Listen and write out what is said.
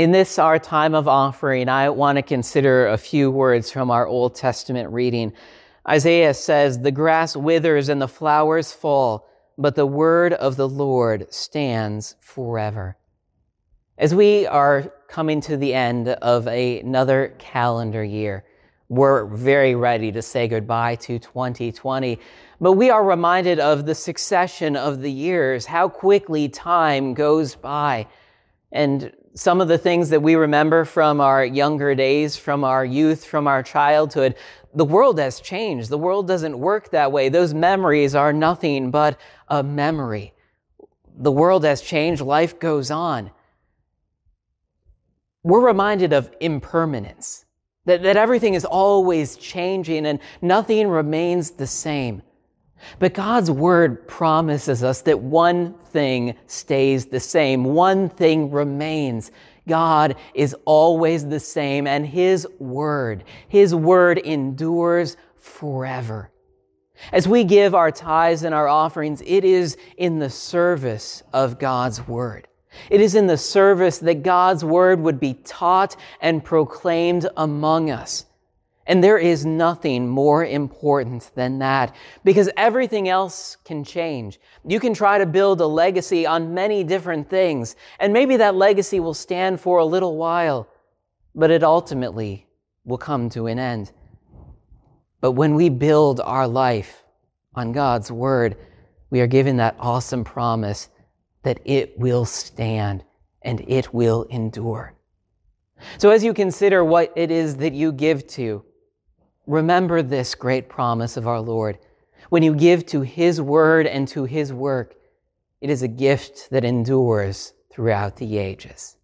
In this, our time of offering, I want to consider a few words from our Old Testament reading. Isaiah says, The grass withers and the flowers fall, but the word of the Lord stands forever. As we are coming to the end of another calendar year, we're very ready to say goodbye to 2020. But we are reminded of the succession of the years, how quickly time goes by. And some of the things that we remember from our younger days, from our youth, from our childhood, the world has changed. The world doesn't work that way. Those memories are nothing but a memory. The world has changed. Life goes on. We're reminded of impermanence, that, that everything is always changing and nothing remains the same. But God's word promises us that one thing stays the same, one thing remains. God is always the same, and His word, His word endures forever. As we give our tithes and our offerings, it is in the service of God's word. It is in the service that God's word would be taught and proclaimed among us. And there is nothing more important than that because everything else can change. You can try to build a legacy on many different things, and maybe that legacy will stand for a little while, but it ultimately will come to an end. But when we build our life on God's Word, we are given that awesome promise that it will stand and it will endure. So as you consider what it is that you give to, Remember this great promise of our Lord. When you give to His word and to His work, it is a gift that endures throughout the ages.